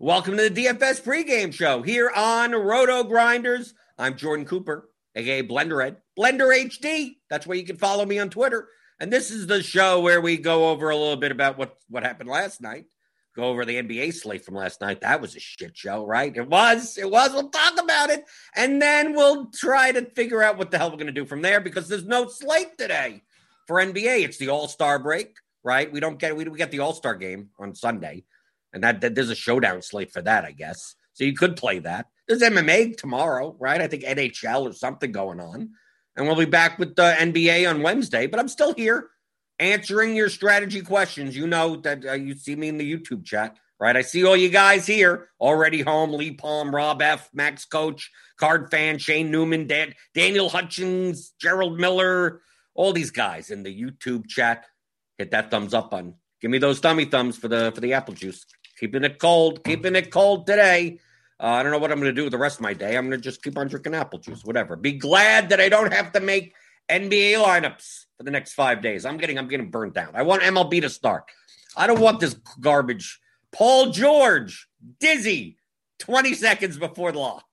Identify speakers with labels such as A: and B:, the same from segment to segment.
A: Welcome to the DFS pregame show here on Roto Grinders. I'm Jordan Cooper, aka Blenderhead, Blender HD. That's where you can follow me on Twitter. And this is the show where we go over a little bit about what what happened last night. Go over the NBA slate from last night. That was a shit show, right? It was. It was. We'll talk about it, and then we'll try to figure out what the hell we're going to do from there because there's no slate today for NBA. It's the All Star break, right? We don't get we, we get the All Star game on Sunday, and that, that there's a showdown slate for that, I guess. So you could play that. There's MMA tomorrow, right? I think NHL or something going on, and we'll be back with the NBA on Wednesday. But I'm still here answering your strategy questions. You know that uh, you see me in the YouTube chat. Right, I see all you guys here already home. Lee Palm, Rob F, Max Coach, Card Fan, Shane Newman, Dan, Daniel Hutchins, Gerald Miller, all these guys in the YouTube chat. Hit that thumbs up button. Give me those thummy thumbs for the for the apple juice. Keeping it cold, keeping it cold today. Uh, I don't know what I'm going to do with the rest of my day. I'm going to just keep on drinking apple juice, whatever. Be glad that I don't have to make NBA lineups for the next five days. I'm getting I'm getting burnt down. I want MLB to start. I don't want this garbage. Paul George, dizzy, 20 seconds before the lock.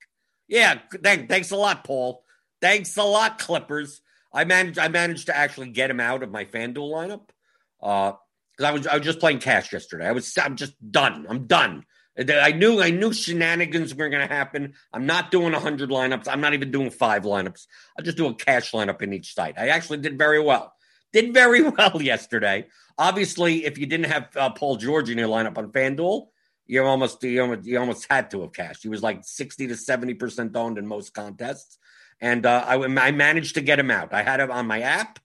A: Yeah, thank, thanks a lot, Paul. Thanks a lot, Clippers. I managed I managed to actually get him out of my FanDuel lineup. Uh because I was I was just playing cash yesterday. I was I'm just done. I'm done. I knew I knew shenanigans were going to happen. I'm not doing 100 lineups. I'm not even doing five lineups. I'll just do a cash lineup in each site. I actually did very well. Did very well yesterday. Obviously, if you didn't have uh, Paul George in your lineup on FanDuel, you almost you almost, you almost had to have cashed. He was like 60 to 70 percent owned in most contests, and uh, I, I managed to get him out. I had him on my app.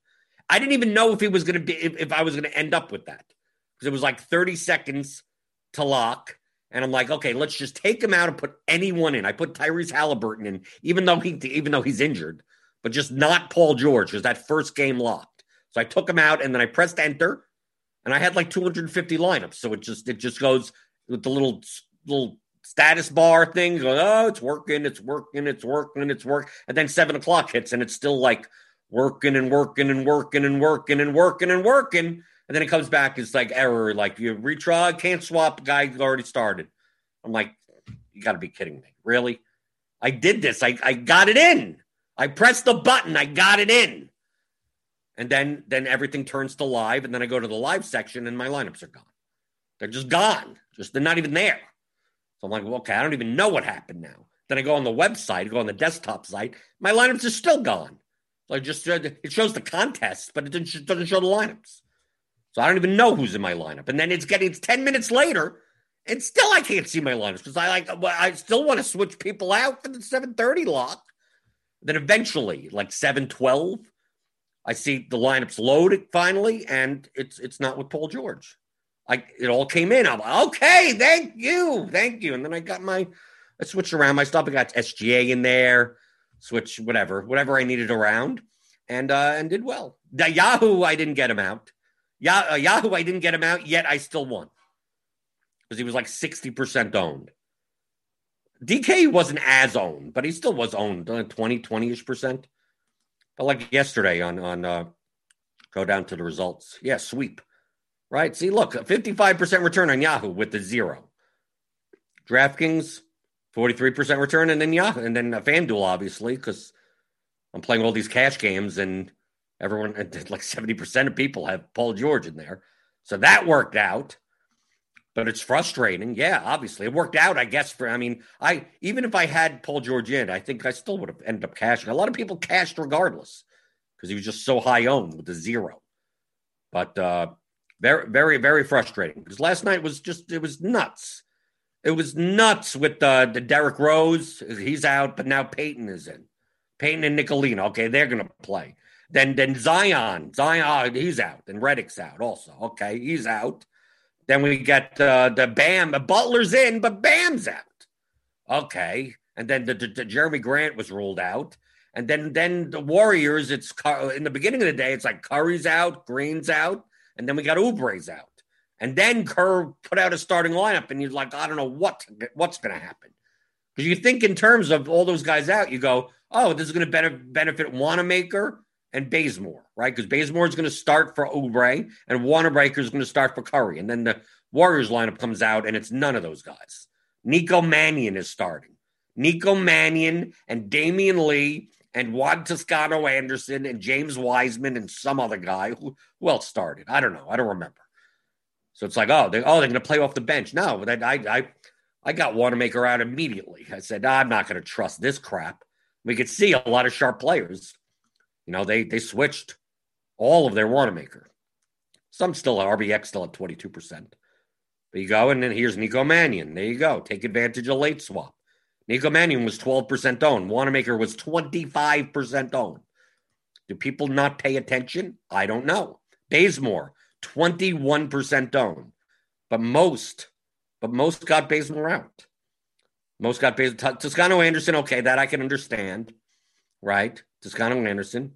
A: I didn't even know if he was going to be if, if I was going to end up with that because it was like 30 seconds to lock. And I'm like, okay, let's just take him out and put anyone in. I put Tyrese Halliburton in, even though he even though he's injured, but just not Paul George because that first game locked. So I took him out and then I pressed enter, and I had like 250 lineups. So it just it just goes with the little little status bar thing. Goes, oh, it's working, it's working, it's working, it's working. And then seven o'clock hits, and it's still like working and working and working and working and working and working. And then it comes back, it's like error, like you retry, can't swap, guy already started. I'm like, you got to be kidding me. Really? I did this. I, I got it in. I pressed the button. I got it in. And then then everything turns to live. And then I go to the live section and my lineups are gone. They're just gone. Just they're not even there. So I'm like, well, okay, I don't even know what happened now. Then I go on the website, go on the desktop site. My lineups are still gone. I just it shows the contests, but it doesn't, show the lineups. So I don't even know who's in my lineup. And then it's getting it's 10 minutes later, and still I can't see my lineups because I like I still want to switch people out for the 730 lock. Then eventually, like 712, I see the lineups loaded finally, and it's it's not with Paul George. I it all came in. I'm like, okay, thank you, thank you. And then I got my I switched around my stuff. I got SGA in there, switch whatever, whatever I needed around, and uh and did well. The Yahoo, I didn't get him out. Uh, Yahoo, I didn't get him out yet. I still won because he was like sixty percent owned. DK wasn't as owned, but he still was owned, uh, 20, 20-ish percent. But like yesterday on on uh go down to the results. Yeah, sweep. Right? See, look, 55% return on Yahoo with the zero. DraftKings, 43% return, and then yeah, and then uh, FanDuel, obviously, because I'm playing all these cash games and everyone like 70% of people have Paul George in there. So that worked out but it's frustrating. Yeah, obviously it worked out. I guess for I mean, I even if I had Paul George in, I think I still would have ended up cashing. A lot of people cashed regardless because he was just so high owned with the zero. But uh very, very, very frustrating because last night was just it was nuts. It was nuts with uh, the Derrick Rose. He's out, but now Payton is in. Payton and Nicolino. Okay, they're gonna play. Then then Zion. Zion, he's out. And Redick's out also. Okay, he's out. Then we get uh, the Bam. Butler's in, but Bam's out. Okay. And then the, the, the, Jerami Grant was ruled out. And then then the Warriors, it's in the beginning of the day, it's like Curry's out, Green's out, and then we got Oubre's out. And then Kerr put out a starting lineup, and you're like, I don't know what what's going to happen. Because you think in terms of all those guys out, you go, oh, this is going to benefit Wanamaker and Bazemore, right? Because Bazemore is going to start for Oubre and Wanamaker is going to start for Curry. And then the Warriors lineup comes out and it's none of those guys. Nico Mannion is starting. Nico Mannion and Damion Lee and Juan Toscano Anderson and James Wiseman and some other guy. Who, who else started? I don't know. I don't remember. So it's like, oh, they, oh, they're going to play off the bench. No, I, I, I got Wanamaker out immediately. I said, I'm not going to trust this crap. We could see a lot of sharp players you know, they they switched all of their Wanamaker. Some still at RBX still at 22%. But you go, and then here's Nico Mannion. There you go. Take advantage of late swap. Nico Mannion was 12% owned. Wanamaker was 25% owned. Do people not pay attention? I don't know. Bazemore, 21% owned. But most, but most got Bazemore out. Most got Bazemore. Toscano Anderson, okay, that I can understand, right? Toscano Anderson.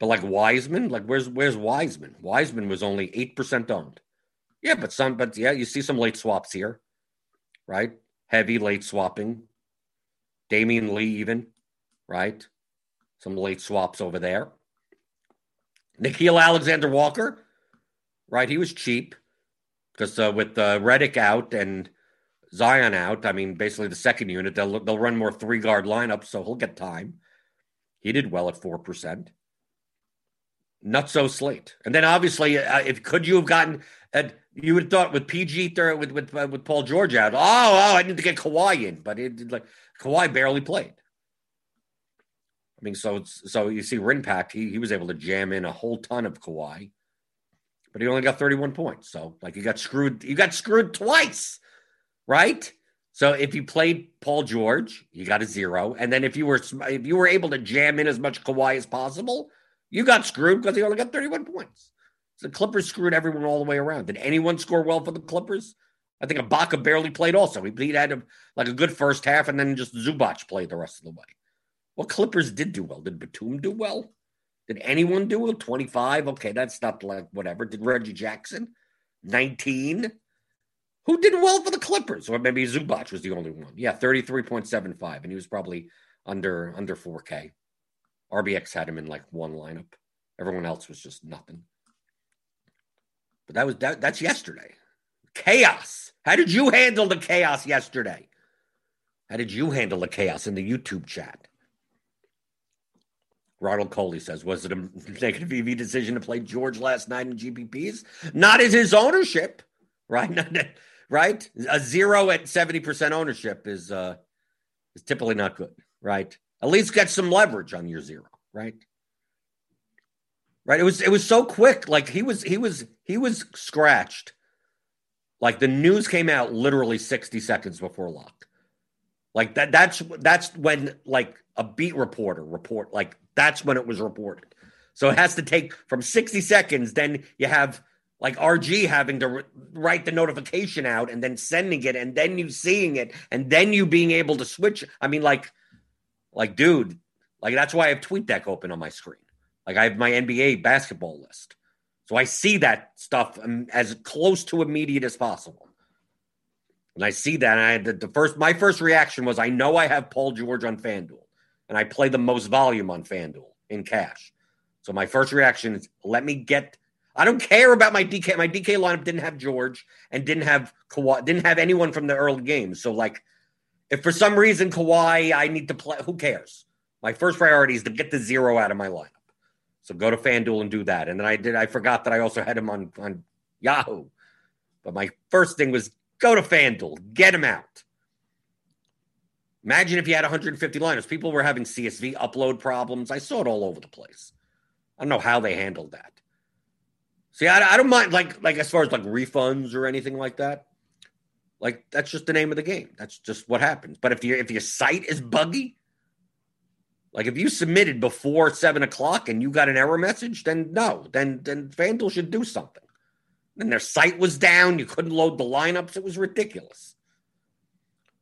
A: But like Wiseman, like where's where's Wiseman? Wiseman was only eight percent owned. Yeah, but some, but yeah, you see some late swaps here, right? Heavy late swapping. Damion Lee, even, right? Some late swaps over there. Nickeil Alexander Walker, right? He was cheap because uh, with uh, Redick out and Zion out, I mean, basically the second unit, they'll they'll run more three guard lineups, so he'll get time. He did well at four percent not so slate. And then obviously, uh, if could you have gotten, uh, you would have thought with PG with with uh, with Paul George out. Oh, oh, I need to get Kawhi in, but it like Kawhi barely played. I mean, so so you see, Rinpack he he was able to jam in a whole ton of Kawhi, but he only got thirty one points. So like you got screwed, you got screwed twice, right? So if you played Paul George, you got a zero, and then if you were if you were able to jam in as much Kawhi as possible, you got screwed because he only got 31 points. So the Clippers screwed everyone all the way around. Did anyone score well for the Clippers? I think Ibaka barely played also. He, he had a, like a good first half and then just Zubac played the rest of the way. What Clippers did do well? Did Batum do well? Did anyone do well? 25? Okay, that's not like whatever. Did Reggie Jackson? 19? Who did well for the Clippers? Or maybe Zubac was the only one. Yeah, 33.75. And he was probably under under 4K. RBX had him in like one lineup. Everyone else was just nothing. But that was that, that's yesterday. Chaos. How did you handle the chaos yesterday? How did you handle the chaos in the YouTube chat? Ronald Coley says, was it a negative EV decision to play George last night in GPPs? Not as his ownership, right? right? A zero at 70% ownership is uh is typically not good, right? At least get some leverage on your zero, right? Right. It was it was so quick. Like he was he was he was scratched. Like the news came out literally 60 seconds before lock. Like that that's that's when like a beat reporter report like that's when it was reported. So it has to take from 60 seconds then you have like RG having to write the notification out and then sending it and then you seeing it and then you being able to switch. I mean, like, like, dude, like that's why I have TweetDeck open on my screen. Like I have my NBA basketball list. So I see that stuff um, as close to immediate as possible. And I see that. And I the, the first, my first reaction was, I know I have Paul George on FanDuel, and I play the most volume on FanDuel in cash. So my first reaction is, let me get. I don't care about my DK. My DK lineup didn't have George and didn't have Kawhi, didn't have anyone from the early games. So like, if for some reason Kawhi, I need to play. Who cares? My first priority is to get the zero out of my lineup. So go to FanDuel and do that. And then I did. I forgot that I also had him on on Yahoo. But my first thing was Go to FanDuel, get him out. Imagine if you had 150 liners. People were having CSV upload problems. I saw it all over the place. I don't know how they handled that. See, I, I don't mind like like as far as like refunds or anything like that. Like that's just the name of the game. That's just what happens. But if your if your site is buggy, like if you submitted before seven o'clock and you got an error message, then no, then then FanDuel should do something and their site was down. You couldn't load the lineups. It was ridiculous.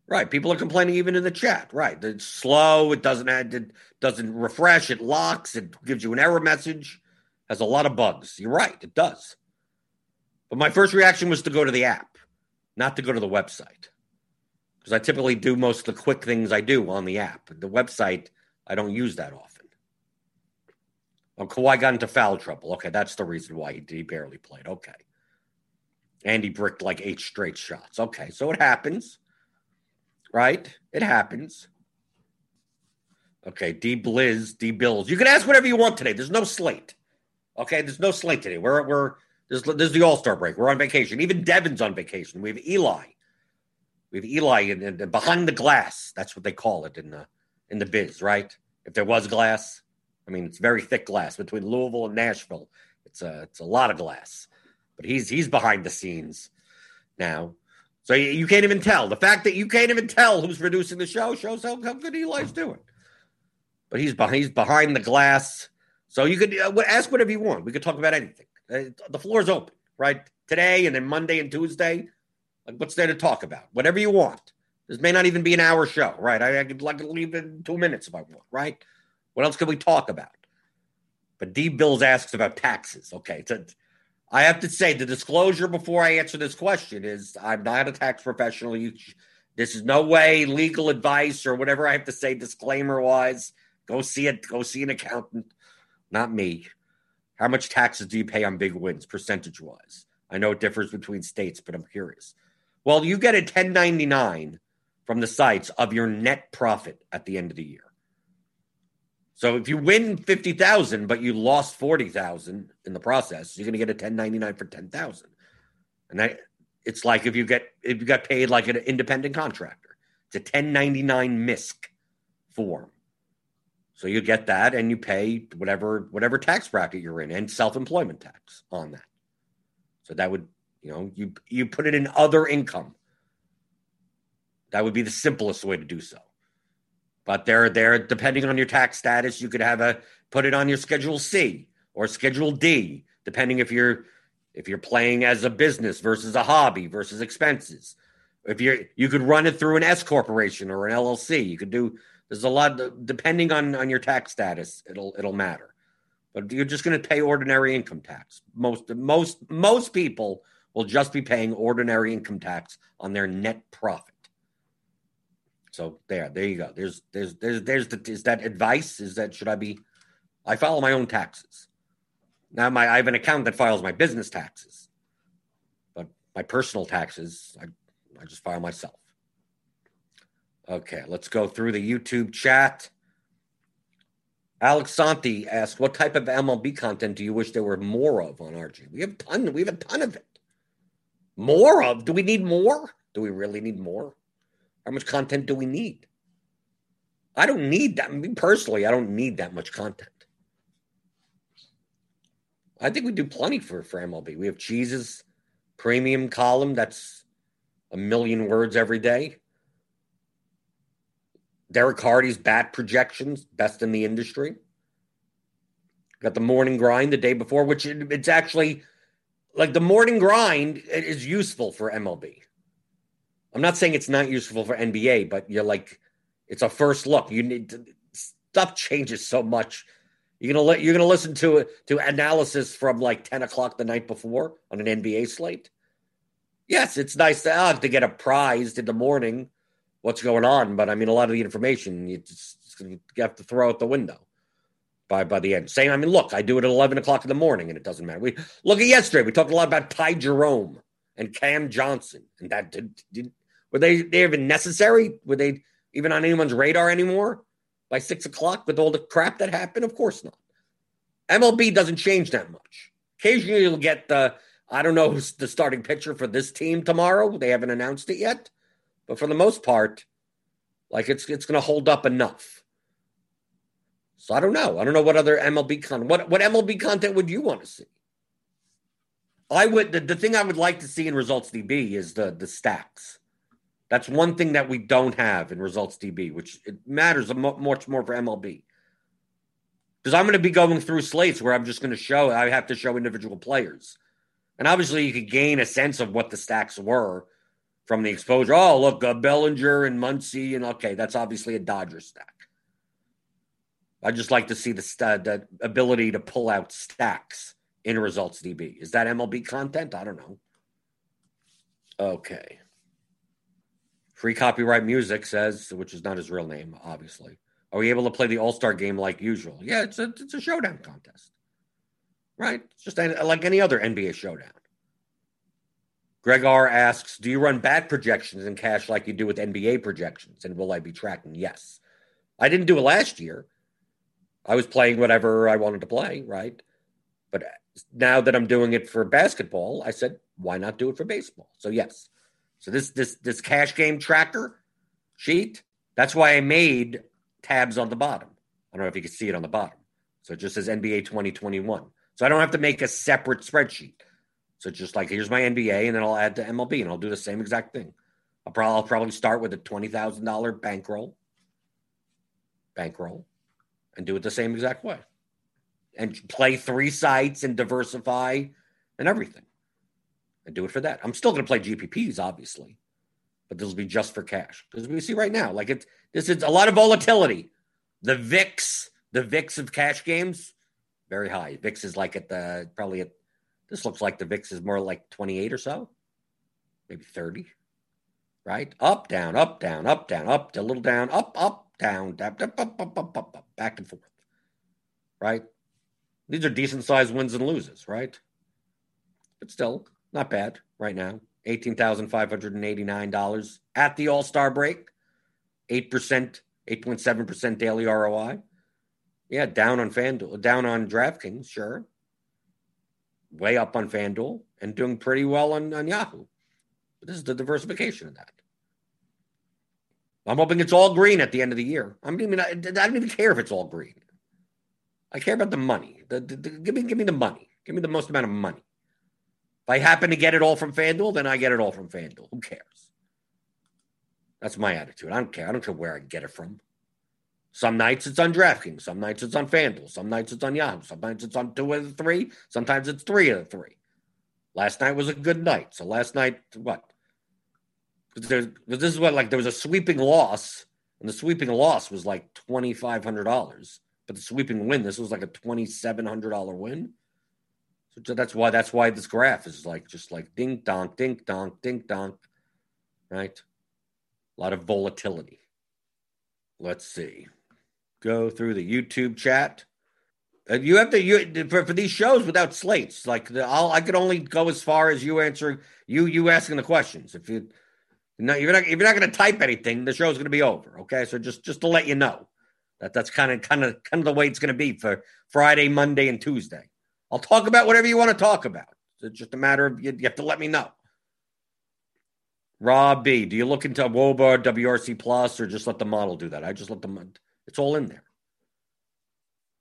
A: Right. People are complaining even in the chat. Right. It's slow. It doesn't add, it doesn't refresh. It locks. It gives you an error message. Has a lot of bugs. You're right. It does. But my first reaction was to go to the app, not to go to the website. Because I typically do most of the quick things I do on the app. The website, I don't use that often. Oh, Kawhi got into foul trouble. Okay, that's the reason why he, he barely played. Okay. And he bricked like eight straight shots. Okay, so it happens, right? It happens. Okay, D Blizz, D Bills. You can ask whatever you want today. There's no slate. Okay, there's no slate today. We're we're this, this is the All Star break. We're on vacation. Even Devin's on vacation. We have Eli. We have Eli in, in, behind the glass. That's what they call it in the in the biz, right? If there was glass, I mean it's very thick glass between Louisville and Nashville. It's a it's a lot of glass but he's he's behind the scenes now. So you, can't even tell. The fact that you can't even tell who's producing the show shows how, how good Eli's doing. But he's behind, he's behind the glass. So you could uh, ask whatever you want. We could talk about anything. Uh, the floor is open, right? Today and then Monday and Tuesday. Like, what's there to talk about? Whatever you want. This may not even be an hour show, right? I, I could like leave in two minutes if I want, right? What else can we talk about? But D Bills asks about taxes. Okay, it's a, I have to say the disclosure before I answer this question is I'm not a tax professional. You, this is no way legal advice or whatever I have to say disclaimer wise. Go see it. Go see an accountant, not me. How much taxes do you pay on big wins, percentage wise? I know it differs between states, but I'm curious. Well, you get a 1099 from the sites of your net profit at the end of the year. So if you win 50,000 but you lost 40,000 in the process, you're going to get a 1099 for 10,000. And that it's like if you get if you got paid like an independent contractor. It's a 1099 MISC form. So you get that and you pay whatever whatever tax bracket you're in and self-employment tax on that. So that would, you know, you you put it in other income. That would be the simplest way to do so. But they're there depending on your tax status, you could have a put it on your schedule C or schedule D, depending if you're if you're playing as a business versus a hobby versus expenses. If you're you could run it through an S corporation or an LLC. You could do there's a lot depending on on your tax status, it'll it'll matter. But you're just going to pay ordinary income tax. Most most most people will just be paying ordinary income tax on their net profit. So there, there you go. There's, there's, there's, there's the, is that advice? Is that, should I be, I file my own taxes. Now my, I have an account that files my business taxes, but my personal taxes, I, I just file myself. Okay, let's go through the YouTube chat. Alex Santi asked, "What type of MLB content do you wish there were more of on RG? We have a ton. We have a ton of it. More of? Do we need more? Do we really need more? How much content do we need? I don't need that. I mean, personally, I don't need that much content. I think we do plenty for, for MLB. We have Cheese's premium column that's a million words every day. Derek Hardy's bat projections, best in the industry. Got the morning grind the day before, which it's actually like the morning grind is useful for MLB. I'm not saying it's not useful for NBA, but you're like, it's a first look. You need to, stuff changes so much. You're gonna let you're gonna listen to it to analysis from like 10 o'clock the night before on an NBA slate. Yes, it's nice to uh, to get apprised in the morning what's going on, but I mean a lot of the information you, just, you have to throw out the window by by the end. Same, I mean, look, I do it at 11 o'clock in the morning, and it doesn't matter. We look at yesterday. We talked a lot about Ty Jerome and Cam Johnson, and that did, did were they they even necessary? Were they even on anyone's radar anymore by six o'clock with all the crap that happened? Of course not. MLB doesn't change that much. Occasionally, you'll get the I don't know the starting pitcher for this team tomorrow. They haven't announced it yet, but for the most part, like it's it's going to hold up enough. So I don't know. I don't know what other MLB content. What what MLB content would you want to see? I would. The, the thing I would like to see in Results DB is the the stacks. That's one thing that we don't have in Results DB, which it matters much more for MLB. Because I'm going to be going through slates where I'm just going to show. I have to show individual players, and obviously you could gain a sense of what the stacks were from the exposure. Oh, look, uh, Bellinger and Muncy, and okay, that's obviously a Dodger stack. I just like to see the, st- the ability to pull out stacks in results DB. Is that MLB content? I don't know. Okay. Free copyright music says, which is not his real name, obviously. Are we able to play the All Star game like usual? Yeah, it's a it's a showdown contest, right? It's just like any other NBA showdown. Greg R asks, "Do you run bat projections in cash like you do with NBA projections? And will I be tracking?" Yes, I didn't do it last year. I was playing whatever I wanted to play, right? But now that I'm doing it for basketball, I said, why not do it for baseball? So yes. So this this this cash game tracker sheet, that's why I made tabs on the bottom. I don't know if you can see it on the bottom. So it just says NBA 2021. So I don't have to make a separate spreadsheet. So just like here's my NBA, and then I'll add to MLB, and I'll do the same exact thing. I'll probably, I'll probably start with a twenty thousand dollar bankroll, bankroll, and do it the same exact way and play three sites and diversify and everything and do it for that. I'm still going to play GPPs, obviously, but this will be just for cash because we see right now, like it's this is a lot of volatility. The VIX, the VIX of cash games, very high. VIX is like at the probably at this looks like the VIX is more like 28 or so, maybe 30, right? Up, down, up, down, up, down, up, a little down, up, up, down, up, up, up, up, up, up, up, back and forth. Right? These are decent sized wins and loses, right? But still, not bad right now. $18,589 at the All Star break. 8%, 8.7% daily ROI. Yeah, down on FanDuel, down on DraftKings, sure. Way up on FanDuel and doing pretty well on, on Yahoo. But this is the diversification of that. I'm hoping it's all green at the end of the year. I I, I don't even care if it's all green. I care about the money. The, the, the, give me, give me the money. Give me the most amount of money. If I happen to get it all from FanDuel, then I get it all from FanDuel. Who cares? That's my attitude. I don't care. I don't care where I get it from. Some nights it's on DraftKings. Some nights it's on FanDuel. Some nights it's on Yahoo. Sometimes it's on two of the three. Sometimes it's three of the three. Last night was a good night. So last night, what? Because this is what like there was a sweeping loss, and the sweeping loss was like twenty five hundred dollars, but the sweeping win this was like a twenty seven hundred dollar win. So that's why that's why this graph is like just like ding dong, ding dong, ding dong, right? A lot of volatility. Let's see. Go through the YouTube chat. Uh, you have to you for, for these shows without slates. Like the, I'll, I could only go as far as you answering you you asking the questions. If you no, you're not. If you're not going to type anything, the show's going to be over. Okay, so just just to let you know that that's kind of kind of kind of the way it's going to be for Friday, Monday, and Tuesday. I'll talk about whatever you want to talk about. It's just a matter of you, you have to let me know. Rob B, do you look into WOBA, WRC Plus, or just let the model do that? I just let them. It's all in there.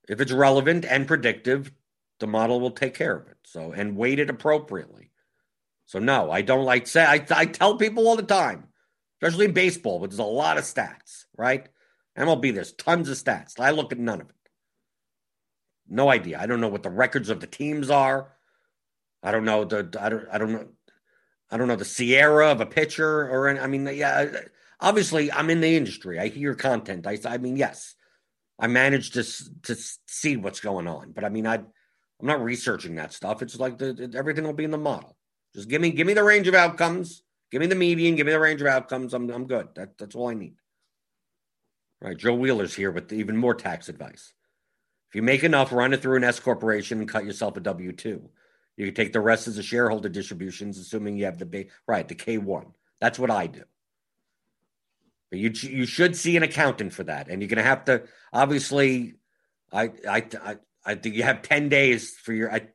A: If it's relevant and predictive, the model will take care of it. So and weight it appropriately. So no, I don't like say I, I tell people all the time, especially in baseball, but there's a lot of stats, right? MLB, there's tons of stats. I look at none of it. No idea. I don't know what the records of the teams are. I don't know the I don't I don't know I don't know the SIERA of a pitcher or any, I mean yeah obviously I'm in the industry. I hear content. I I mean yes. I managed to to see what's going on, but I mean I I'm not researching that stuff. It's like the, everything will be in the model. Just give me give me the range of outcomes. Give me the median. Give me the range of outcomes. I'm I'm good. That, that's all I need. Right. Joe Wheeler's here with even more tax advice. If you make enough, run it through an S corporation and cut yourself a W two. You can take the rest as a shareholder distributions, assuming you have the big right the K one. That's what I do. But you you should see an accountant for that, and you're going to have to obviously. I I I I think you have 10 days for your, I,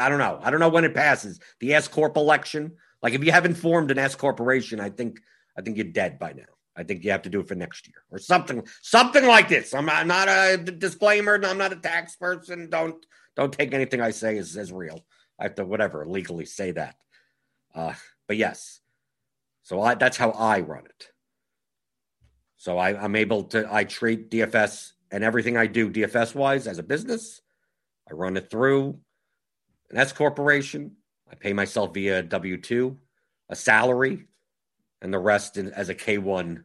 A: I don't know. I don't know when it passes. The S Corp election. Like if you haven't formed an S corporation, I think, I think you're dead by now. I think you have to do it for next year or something, something like this. I'm not, I'm not a disclaimer. I'm not a tax person. Don't, don't take anything I say as, as real. I have to, whatever, legally say that. Uh, but yes. So I, that's how I run it. So I, I'm able to, I treat DFS and everything I do DFS wise as a business, I run it through an S corporation. I pay myself via W 2, a salary, and the rest in, as a K 1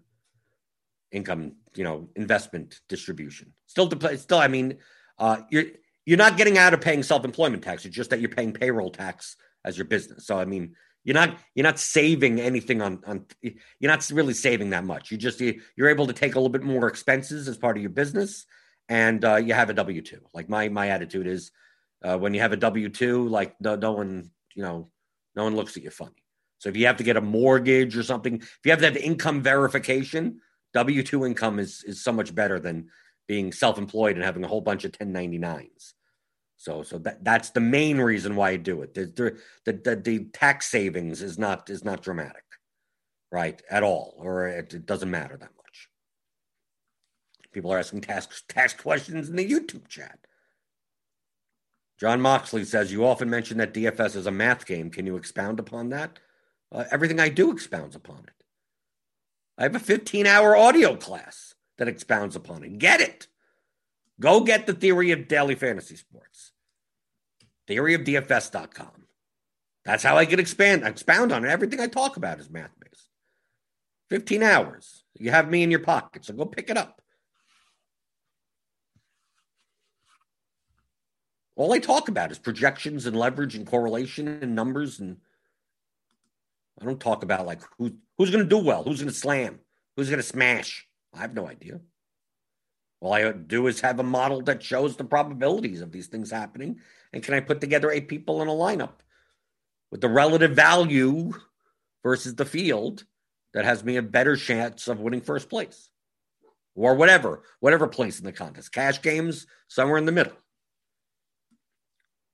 A: income, you know, investment distribution. Still, to, still, I mean, uh, you're you're not getting out of paying self employment tax. It's just that you're paying payroll tax as your business. So, I mean, you're not you're not saving anything on on you're not really saving that much. You just you're able to take a little bit more expenses as part of your business, and uh, you have a W two. Like my my attitude is, uh, when you have a W two, like no, no one you know no one looks at you funny. So if you have to get a mortgage or something, if you have to have income verification, W two income is is so much better than being self employed and having a whole bunch of 1099s. So, so that that's the main reason why I do it. The, the, the, the tax savings is not is not dramatic, right, at all, or it, it doesn't matter that much. People are asking tax tax questions in the YouTube chat. John Moxley says you often mention that DFS is a math game. Can you expound upon that? Uh, everything I do expounds upon it. I have a 15 hour audio class that expounds upon it. Get it. Go get the theory of daily fantasy sports theoryofdfs.com. That's how I can expand, expound on it. Everything I talk about is math based. 15 hours. You have me in your pocket, so go pick it up. All I talk about is projections and leverage and correlation and numbers. And I don't talk about like who, who's going to do well, who's going to slam, who's going to smash. I have no idea. All I do is have a model that shows the probabilities of these things happening and can I put together eight people in a lineup with the relative value versus the field that has me a better chance of winning first place or whatever, whatever place in the contest. Cash games, somewhere in the middle.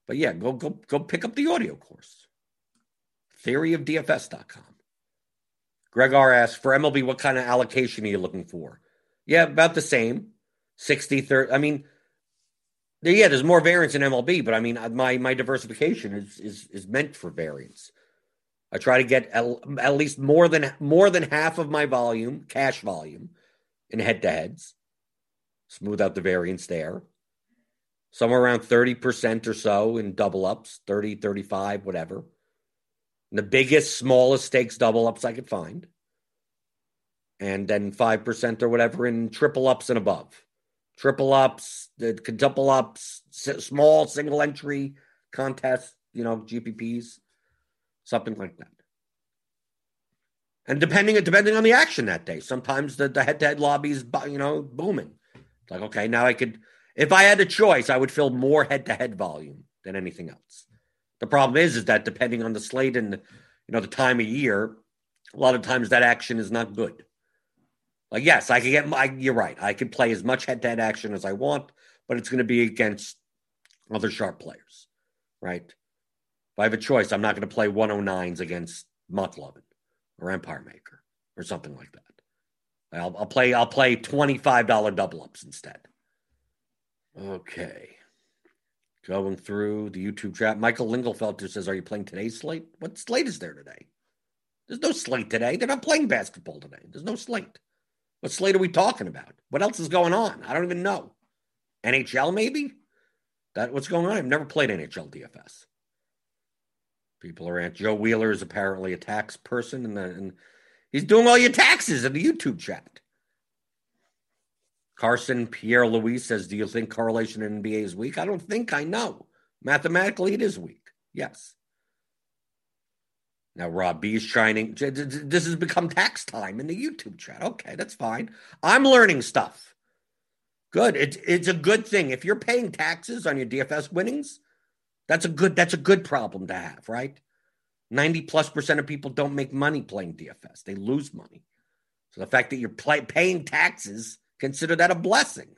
A: But yeah, go go go pick up the audio course. Theoryofdfs.com. Greg R asks for MLB, what kind of allocation are you looking for? Yeah, about the same. 60 30. I mean, yeah, there's more variance in MLB, but I mean, my my diversification is is is meant for variance. I try to get at, at least more than more than half of my volume, cash volume, in head to heads. Smooth out the variance there. Somewhere around 30% or so in double ups, 30, 35, whatever. The biggest, smallest stakes double ups I could find. And then 5% or whatever in triple ups and above triple ups, the quadruple ups, small single entry contests, you know, GPPs, something like that. And depending depending on the action that day, sometimes the, the head-to-head lobby is you know booming. It's like okay, now I could, if I had a choice, I would fill more head-to-head volume than anything else. The problem is, is that depending on the slate and you know the time of year, a lot of times that action is not good. Like, yes, I can get my, you're right. I can play as much head to head action as I want, but it's going to be against other sharp players, right? If I have a choice, I'm not going to play 109s against Mucklovin or Empire Maker or something like that. I'll, I'll play, I'll play $25 double ups instead. Okay. Going through the YouTube chat. Michael Lingelfelter says, Are you playing today's slate? What slate is there today? There's no slate today. They're not playing basketball today. There's no slate. What slate are we talking about? What else is going on? I don't even know. NHL maybe? That what's going on? I've never played NHL DFS. People are at Joe Wheeler is apparently a tax person, and, the, and he's doing all your taxes in the YouTube chat. Carson Pierre Louis says, "Do you think correlation in NBA is weak?" I don't think I know. Mathematically, it is weak. Yes. Now Rob B is shining. This has become tax time in the YouTube chat. Okay, that's fine. I'm learning stuff. Good. It's it's a good thing. If you're paying taxes on your DFS winnings, that's a good that's a good problem to have, right? 90 plus percent of people don't make money playing DFS. They lose money. So the fact that you're play, paying taxes, consider that a blessing.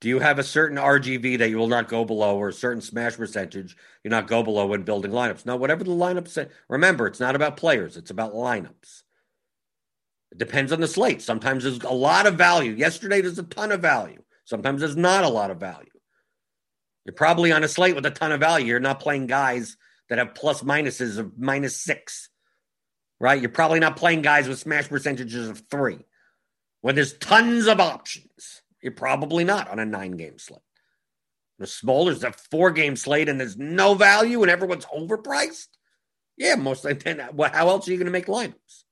A: Do you have a certain RGV that you will not go below or a certain smash percentage you not go below when building lineups? No, whatever the lineup say. Remember, it's not about players, it's about lineups. It depends on the slate. Sometimes there's a lot of value. Yesterday, there's a ton of value. Sometimes there's not a lot of value. You're probably on a slate with a ton of value. You're not playing guys that have plus minuses of minus six, right? You're probably not playing guys with smash percentages of three. When there's tons of options, you're probably not on a nine game slate. The smaller is a four game slate and there's no value and everyone's overpriced. Yeah, most of the time. How else are you going to make lineups?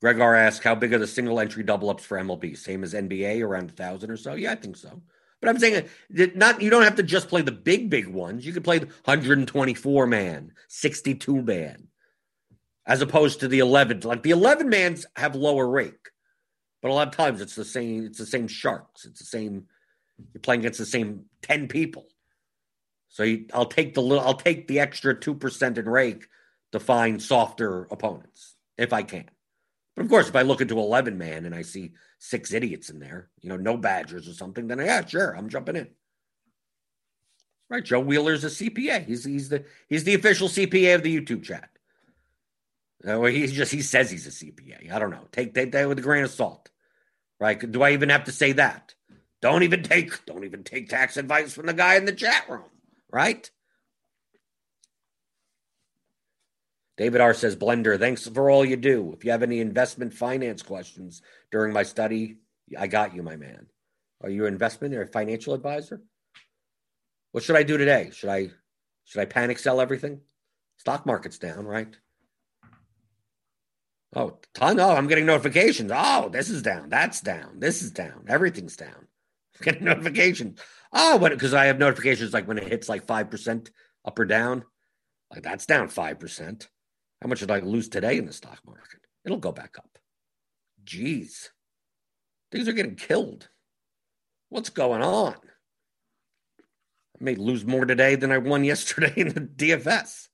A: Greg R asked, how big are the single entry double ups for MLB? Same as NBA, around a thousand or so? Yeah, I think so. But I'm saying that not you don't have to just play the big, big ones. You could play the 124 man, 62 man, as opposed to the 11. Like the 11 mans have lower rake, but a lot of times it's the same. It's the same sharks. It's the same. You're playing against the same 10 people. So you, I'll take the little. I'll take the extra two percent in rake to find softer opponents if I can. But of course, if I look into 11 man and I see six idiots in there, you know, no Badgers or something, then yeah, sure, I'm jumping in. Right, Joe Wheeler's a CPA. He's he's the he's the official CPA of the YouTube chat. Uh, well, he just he says he's a CPA. I don't know. Take take that with a grain of salt. Right? Do I even have to say that? Don't even take don't even take tax advice from the guy in the chat room. Right? David R says, Blender, thanks for all you do. If you have any investment finance questions during my study, I got you, my man. Are you an investment or a financial advisor? What should I do today? Should I should I panic sell everything? Stock market's down, right? Oh, ton. Oh, I'm getting notifications. Oh, this is down. That's down. This is down. Everything's down. I'm getting notifications. Oh, because I have notifications like when it hits like five percent up or down. Like that's down five percent. How much did I lose today in the stock market? It'll go back up. Jeez. Things are getting killed. What's going on? I may lose more today than I won yesterday in the DFS.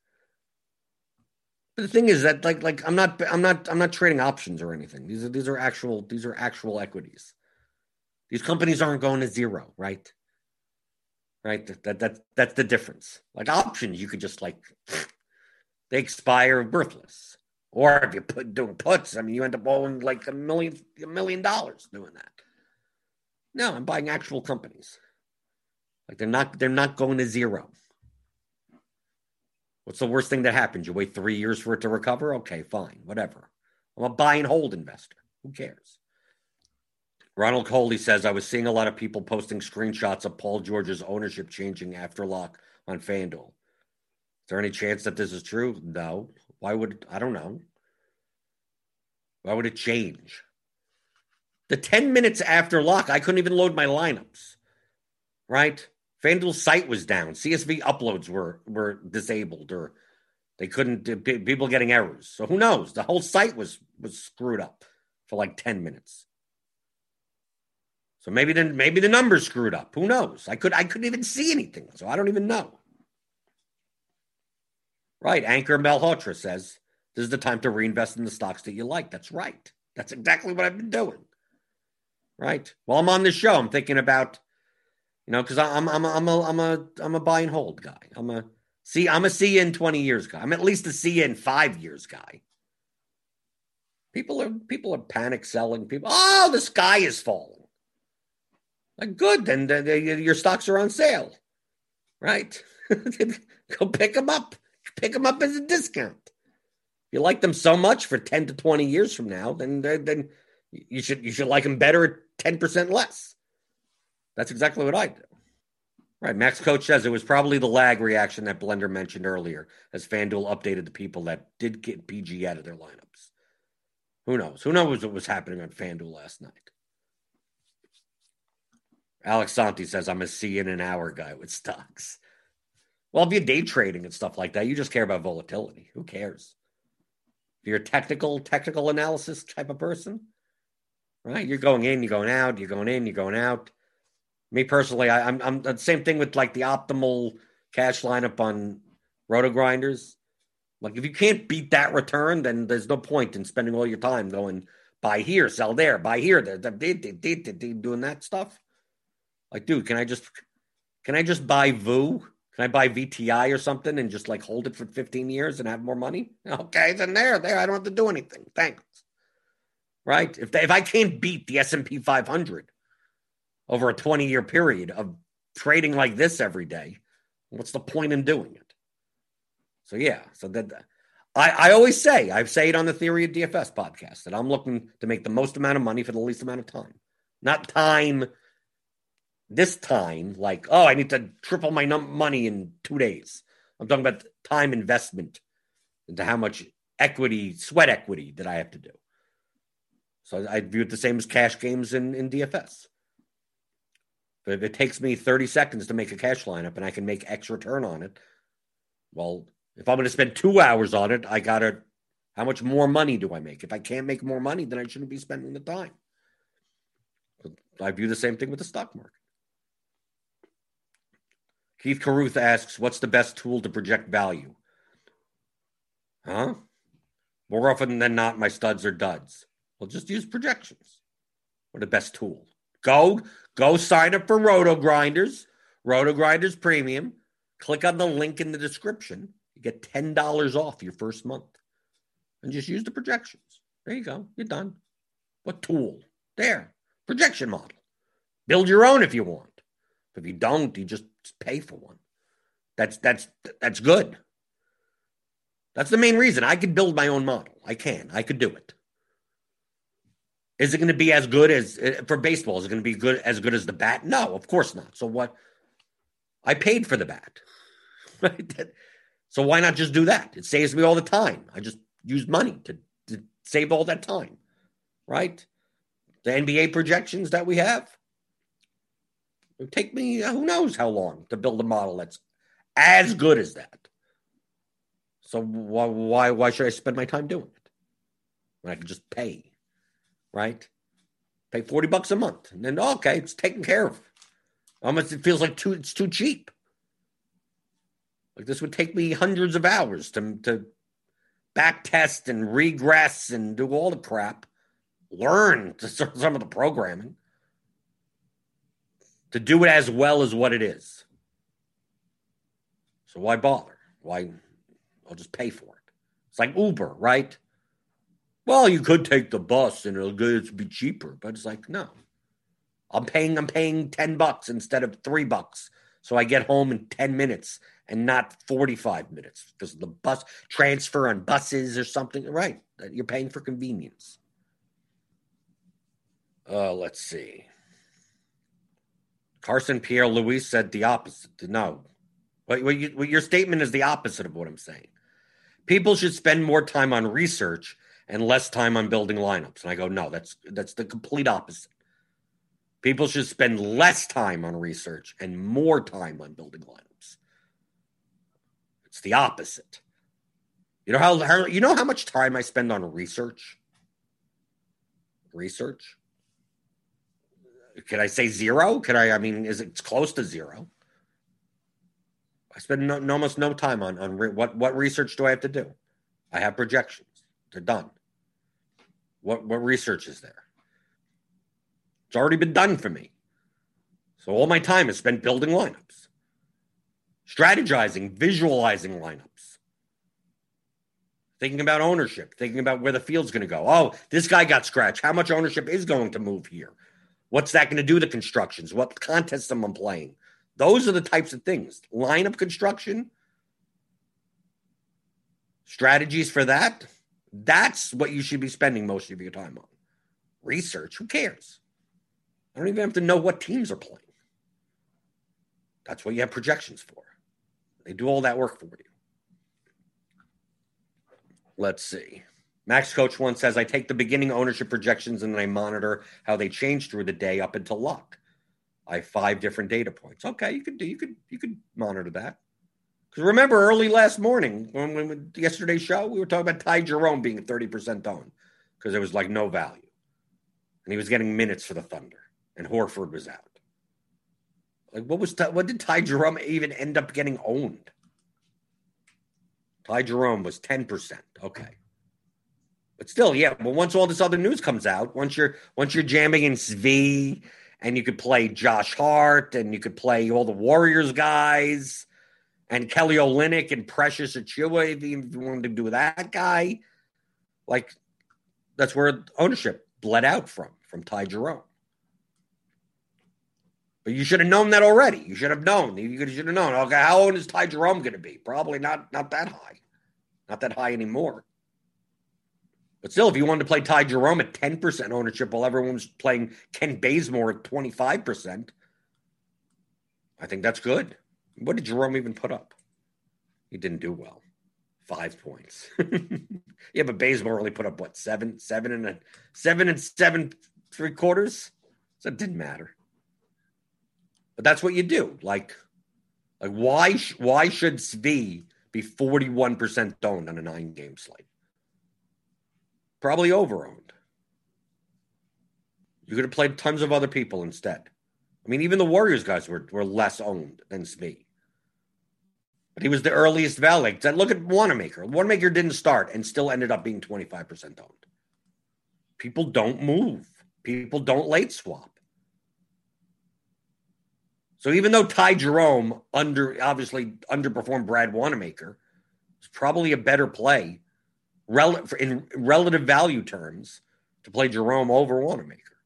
A: The thing is that like like I'm not I'm not I'm not trading options or anything. These are these are actual these are actual equities. These companies aren't going to zero, right? Right? That, that, that that's the difference. Like options, you could just like they expire worthless. Or if you put doing puts, I mean, you end up owing like a million a million dollars doing that. No, I'm buying actual companies. Like they're not they're not going to zero. What's the worst thing that happens? You wait three years for it to recover? Okay, fine, whatever. I'm a buy and hold investor. Who cares? Ronald Coley says I was seeing a lot of people posting screenshots of Paul George's ownership changing after lock on FanDuel Is there any chance that this is true? No. Why would I don't know. Why would it change? The 10 minutes after lock, I couldn't even load my lineups. Right? FanDuel's site was down. CSV uploads were were disabled or they couldn't people getting errors. So who knows? The whole site was was screwed up for like 10 minutes. So maybe then maybe the numbers screwed up. Who knows? I could I couldn't even see anything. So I don't even know. Right. Ankur Malhotra says this is the time to reinvest in the stocks that you like. That's right. That's exactly what I've been doing. Right. While I'm on this show, I'm thinking about, you know, because I'm I'm a, I'm a I'm a I'm a buy and hold guy. I'm a see I'm a see in 20 years guy. I'm at least a see in five years guy. People are people are panic selling. People, oh, the sky is falling. Like good, then the, the, your stocks are on sale, right? Go pick them up pick them up as a discount. If you like them so much for 10 to 20 years from now, then then you should you should like them better at 10% less. That's exactly what I do. Right. Max Coach says it was probably the lag reaction that Blender mentioned earlier as FanDuel updated the people that did get PG out of their lineups. Who knows? Who knows what was happening on FanDuel last night? Alex Santi says, I'm a C in an hour guy with stocks. Well, if you're day trading and stuff like that, you just care about volatility. Who cares? If you're a technical, technical analysis type of person, right? You're going in, you're going out, you're going in, you're going out. Me personally, I, am I'm, I'm the same thing with like the optimal cash lineup on RotoGrinders. Like if you can't beat that return, then there's no point in spending all your time going buy here, sell there, buy here, there, doing that stuff. Like, dude, can I just can I just buy VOO? Can I buy VTI or something and just like hold it for 15 years and have more money? Okay, then there, there, I don't have to do anything. Thanks. Right? If they, if I can't beat the S&P 500 over a 20 year period of trading like this every day, what's the point in doing it? So yeah, so that I, I always say, I say it on the Theory of DFS podcast that I'm looking to make the most amount of money for the least amount of time. Not time this time, like, oh, I need to triple my num- money in two days. I'm talking about time investment into how much equity, sweat equity that I have to do. So I view it the same as cash games in, in DFS. If it takes me 30 seconds to make a cash lineup and I can make X return on it, well, if I'm going to spend two hours on it, I got to, how much more money do I make? If I can't make more money, then I shouldn't be spending the time. I view the same thing with the stock market. Keith Caruth asks, What's the best tool to project value? Huh? More often than not, my studs are duds. Well, just use projections. What the best tool? Go, go sign up for RotoGrinders, Roto Grinders Premium. Click on the link in the description. You get $10 off your first month. And just use the projections. There you go. You're done. What tool? There. Projection model. Build your own if you want. If you don't, you just pay for one. That's that's that's good. That's the main reason. I could build my own model. I can. I could do it. Is it going to be as good as uh, for baseball? Is it going to be good as good as the bat? No, of course not. So what? I paid for the bat. Right? So why not just do that? It saves me all the time. I just use money to, to save all that time, right? The NBA projections that we have, it would take me who knows how long to build a model that's as good as that. So why why why should I spend my time doing it when I can just pay, right? Pay forty bucks a month, and then okay, it's taken care of. Almost it feels like too it's too cheap. Like this would take me hundreds of hours to to back test and regress and do all the crap, learn some of the programming to do it as well as what it is. So why bother? Why? I'll just pay for it. It's like Uber, right? Well, you could take the bus and it'll be cheaper, but it's like no. I'm paying. I'm paying ten bucks instead of three bucks, so I get home in ten minutes and not forty-five minutes because the bus transfer on buses or something. Right? You're paying for convenience. Uh, let's see. Carson Pierre Louis said the opposite. No. What, you, what your statement is the opposite of what I'm saying. People should spend more time on research and less time on building lineups. And I go, no, that's that's the complete opposite. People should spend less time on research and more time on building lineups. It's the opposite. You know how, how you know how much time I spend on research? Research? Can I say zero? Can I? I mean, is it close to zero? I spend no, almost no time on on re, what what research do I have to do? I have projections. They're done. What what research is there? It's already been done for me. So all my time is spent building lineups, strategizing, visualizing lineups, thinking about ownership, thinking about where the field's going to go. Oh, this guy got scratched. How much ownership is going to move here? What's that going to do to constructions? What contests am I playing? Those are the types of things. Lineup construction, strategies for that. That's what you should be spending most of your time on. Research, who cares? I don't even have to know what teams are playing. That's what you have projections for. They do all that work for you. Let's see. Max Coach once says, I take the beginning ownership projections and then I monitor how they change through the day up until lock. I have five different data points. Okay, you could do you could you could monitor that. Because remember, early last morning, when, when yesterday's show, we were talking about Ty Jerome being 30% owned because there was like no value. And he was getting minutes for the Thunder, and Horford was out. Like, what was what did Ty Jerome even end up getting owned? Ty Jerome was 10%. Okay. But still, yeah. But once all this other news comes out, once you're once you're jamming in Svi and you could play Josh Hart and you could play all the Warriors guys and Kelly Olynyk and Precious Achiuwa if you wanted to do that guy. Like that's where ownership bled out from, from Ty Jerome. But you should have known that already. You should have known. You should have known. Okay, how old is Ty Jerome going to be? Probably not not that high. Not that high anymore. But still, if you wanted to play Ty Jerome at 10% ownership while everyone was playing Kent Bazemore at 25%, I think that's good. What did Jerome even put up? He didn't do well. Five points. yeah, but Bazemore only put up what seven, seven and a seven and seven three quarters. So it didn't matter. But that's what you do. Like, like why why should Svi be 41% owned on a nine game slate? Probably over owned. You could have played tons of other people instead. I mean, even the Warriors guys were, were less owned than Svi. But he was the earliest value. Look at Wanamaker. Wanamaker didn't start and still ended up being 25% owned. People don't move. People don't late swap. So even though Ty Jerome under obviously underperformed Brad Wanamaker, it's probably a better play rel- in relative value terms to play Jerome over Wanamaker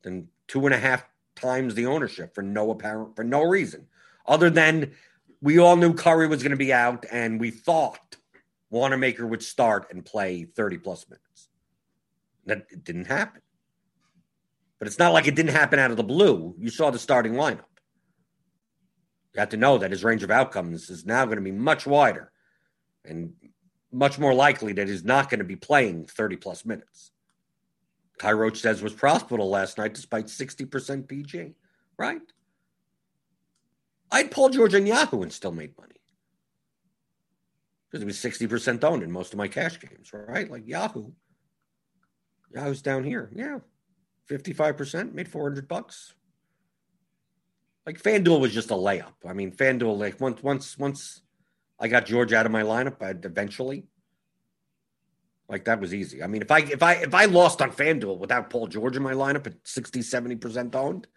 A: than two and a half times the ownership for no apparent for no reason other than we all knew Curry was going to be out and we thought Wanamaker would start and play 30 plus minutes. That it didn't happen. But it's not like it didn't happen out of the blue. You saw the starting lineup. You have to know that his range of outcomes is now going to be much wider and much more likely that he's not going to be playing 30 plus minutes. Kai Roach says was profitable last night despite 60% PG, right? I'd Paul George on Yahoo and still made money. Because it was 60% owned in most of my cash games, right? Like Yahoo. Yahoo's down here. Yeah. 55%, made 400 bucks. Like FanDuel was just a layup. I mean, FanDuel, like once once once I got George out of my lineup, I'd eventually like that was easy. I mean, if I if I if I lost on FanDuel without Paul George in my lineup at 60, 70% owned,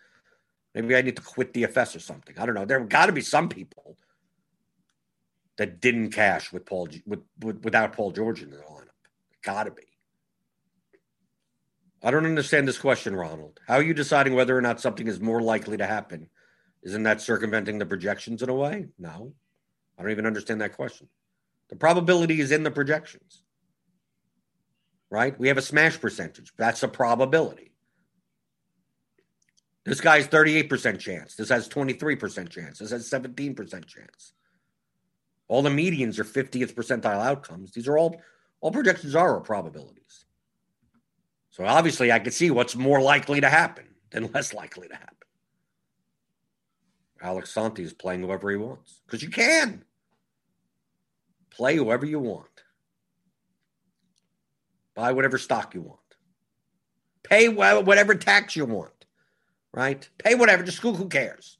A: maybe I need to quit DFS or something. I don't know. There got to be some people that didn't cash with Paul with, with without Paul George in the lineup. Got to be. I don't understand this question, Ronald. How are you deciding whether or not something is more likely to happen? Isn't that circumventing the projections in a way? No. I don't even understand that question. The probability is in the projections, right? We have a smash percentage. That's a probability. This guy's 38% chance. This has 23% chance. This has 17% chance. All the medians are 50th percentile outcomes. These are all all projections are probabilities. So obviously I could see what's more likely to happen than less likely to happen. Alex Santi is playing whoever he wants because you can play whoever you want, buy whatever stock you want, pay whatever tax you want, right? Pay whatever, just who, who cares?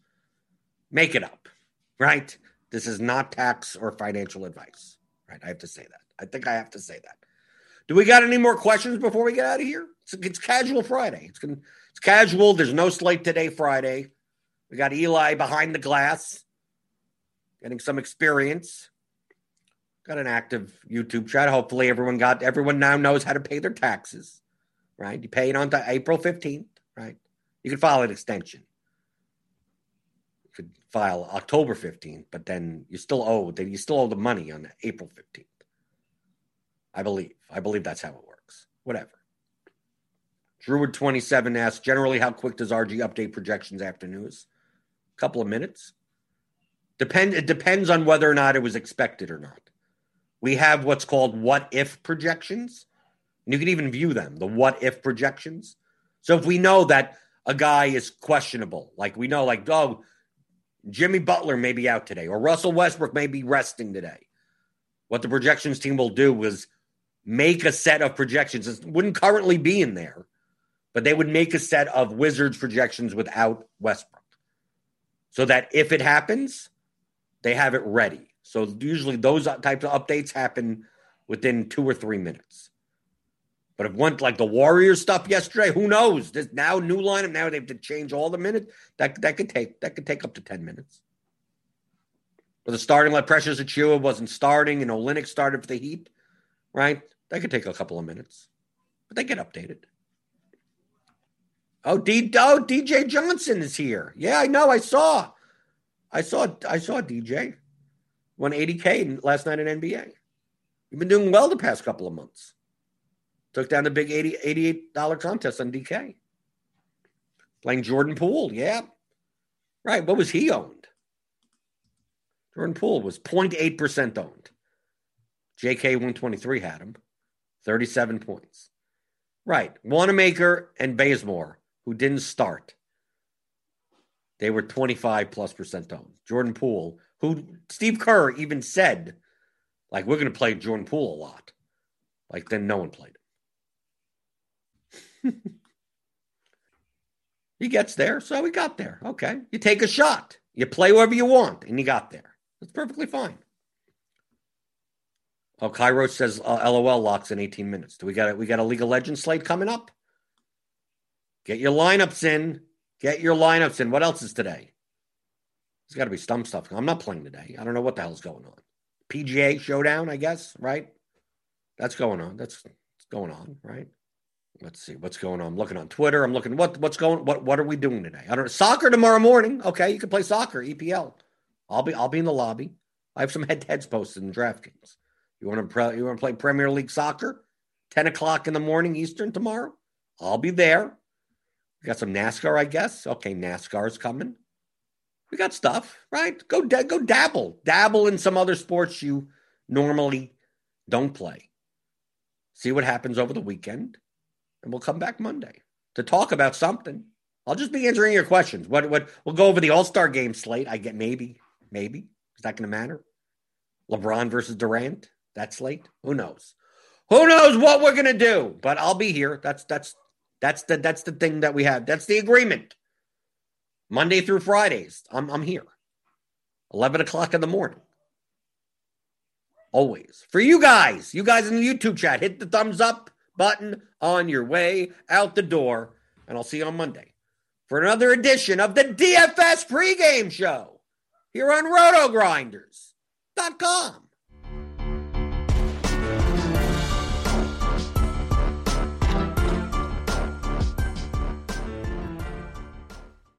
A: Make it up, right? This is not tax or financial advice, right? I have to say that. I think I have to say that. Do we got any more questions before we get out of here? It's, it's casual Friday. It's, it's casual. There's no slate today, Friday. We got Eli behind the glass, getting some experience. Got an active YouTube chat. Hopefully, everyone got everyone now knows how to pay their taxes. Right? You pay it on to April 15th, right? You could file an extension. You could file October 15th, but then you still owe that you still owe the money on April 15th. I believe. I believe that's how it works. Whatever. Druid27 asks, generally, how quick does RG update projections after news? a couple of minutes. Depend it depends on whether or not it was expected or not. We have what's called what if projections. And you can even view them, the what if projections. So if we know that a guy is questionable, like we know, like, oh, Jimmy Butler may be out today, or Russell Westbrook may be resting today. What the projections team will do is make a set of projections. It wouldn't currently be in there, but they would make a set of Wizards projections without Westbrook. So that if it happens, they have it ready. So usually those types of updates happen within two or three minutes. But if one like the Warriors stuff yesterday, who knows? There's now new lineup. Now they have to change all the minutes. That that could take that could take up to ten minutes. But the starting like Precious Achiuwa wasn't starting, and Olynyk started for the Heat, right? That could take a couple of minutes, but they get updated. Oh, D, oh, DJ Johnson is here. Yeah, I know. I saw. I saw. I saw DJ won 80k last night in NBA. You've been doing well the past couple of months. Took down the big 80 $88 contest on DK. Playing Jordan Poole. Yeah. Right. What was he owned? Jordan Poole was 0.8% owned. JK 123 had him. 37 points. Right. Wanamaker and Bazemore, who didn't start. They were 25 plus percent owned. Jordan Poole, who Steve Kerr even said, like, we're going to play Jordan Poole a lot. Like, then no one played. he gets there, so he got there. Okay. You take a shot, you play wherever you want, and you got there. That's perfectly fine. Oh, Cairo says uh, LOL locks in 18 minutes. Do we got it? We got a League of Legends slate coming up. Get your lineups in. Get your lineups in. What else is today? There's got to be some stuff. I'm not playing today. I don't know what the hell's going on. PGA Showdown, I guess, right? That's going on. That's, that's going on, right? Let's see what's going on. I'm looking on Twitter. I'm looking what what's going what what are we doing today? I don't know. Soccer tomorrow morning. Okay, you can play soccer, EPL. I'll be I'll be in the lobby. I have some head heads posted in DraftKings. You want to pre- you want to play Premier League soccer? Ten o'clock in the morning Eastern tomorrow. I'll be there. We got some NASCAR, I guess. Okay, NASCAR's coming. We got stuff, right? Go go dabble, dabble in some other sports you normally don't play. See what happens over the weekend, and we'll come back Monday to talk about something. I'll just be answering your questions. What what we'll go over the All Star game slate. I get maybe maybe is that going to matter? LeBron versus Durant. That slate. Who knows? Who knows what we're going to do? But I'll be here. That's that's that's the that's the thing that we have. That's the agreement. Monday through Fridays, I'm, I'm here. 11 o'clock in the morning. Always. For you guys, you guys in the YouTube chat, hit the thumbs up button on your way out the door. And I'll see you on Monday for another edition of the DFS pregame show here on rotogrinders.com.